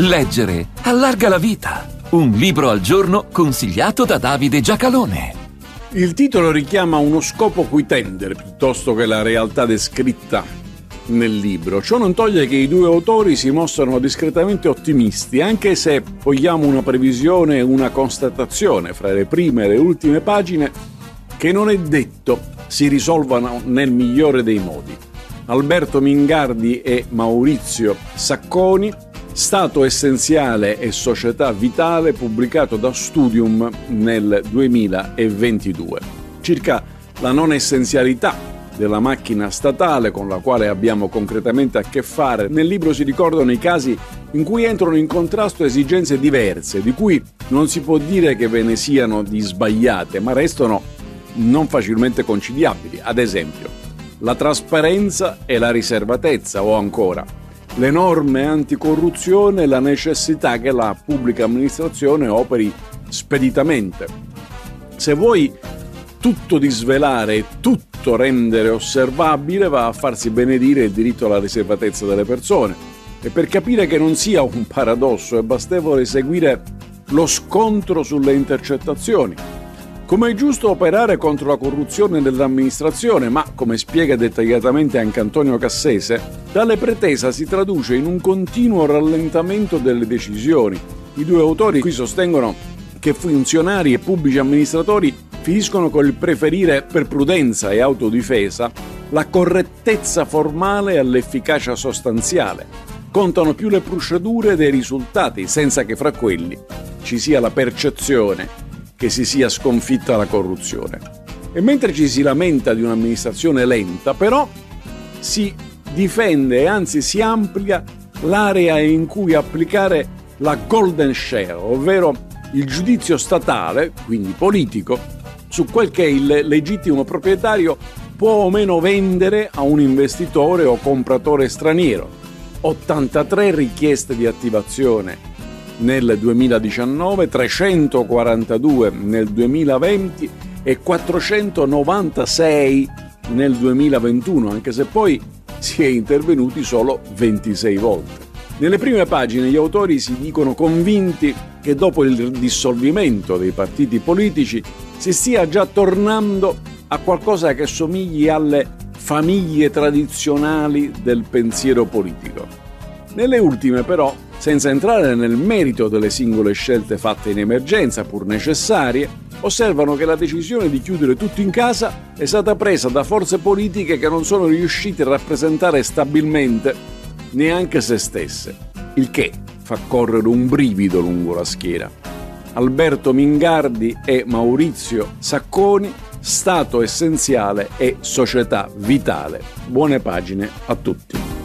Leggere allarga la vita. Un libro al giorno consigliato da Davide Giacalone. Il titolo richiama uno scopo cui tendere piuttosto che la realtà descritta nel libro. Ciò non toglie che i due autori si mostrano discretamente ottimisti, anche se vogliamo una previsione e una constatazione fra le prime e le ultime pagine che non è detto si risolvano nel migliore dei modi. Alberto Mingardi e Maurizio Sacconi Stato essenziale e società vitale pubblicato da Studium nel 2022. Circa la non essenzialità della macchina statale con la quale abbiamo concretamente a che fare, nel libro si ricordano i casi in cui entrano in contrasto esigenze diverse, di cui non si può dire che ve ne siano di sbagliate, ma restano non facilmente conciliabili. Ad esempio, la trasparenza e la riservatezza o ancora le norme anticorruzione e la necessità che la pubblica amministrazione operi speditamente. Se vuoi tutto disvelare e tutto rendere osservabile, va a farsi benedire il diritto alla riservatezza delle persone. E per capire che non sia un paradosso è bastevole seguire lo scontro sulle intercettazioni come è giusto operare contro la corruzione dell'amministrazione, ma come spiega dettagliatamente anche Antonio Cassese, tale pretesa si traduce in un continuo rallentamento delle decisioni. I due autori qui sostengono che funzionari e pubblici amministratori finiscono col preferire per prudenza e autodifesa la correttezza formale all'efficacia sostanziale. Contano più le procedure dei risultati, senza che fra quelli ci sia la percezione che si sia sconfitta la corruzione. E mentre ci si lamenta di un'amministrazione lenta, però si difende e anzi si amplia l'area in cui applicare la golden share, ovvero il giudizio statale, quindi politico, su quel che il legittimo proprietario può o meno vendere a un investitore o compratore straniero. 83 richieste di attivazione nel 2019, 342 nel 2020 e 496 nel 2021, anche se poi si è intervenuti solo 26 volte. Nelle prime pagine gli autori si dicono convinti che dopo il dissolvimento dei partiti politici si stia già tornando a qualcosa che somigli alle famiglie tradizionali del pensiero politico. Nelle ultime però senza entrare nel merito delle singole scelte fatte in emergenza, pur necessarie, osservano che la decisione di chiudere tutto in casa è stata presa da forze politiche che non sono riuscite a rappresentare stabilmente neanche se stesse, il che fa correre un brivido lungo la schiena. Alberto Mingardi e Maurizio Sacconi, Stato essenziale e società vitale. Buone pagine a tutti.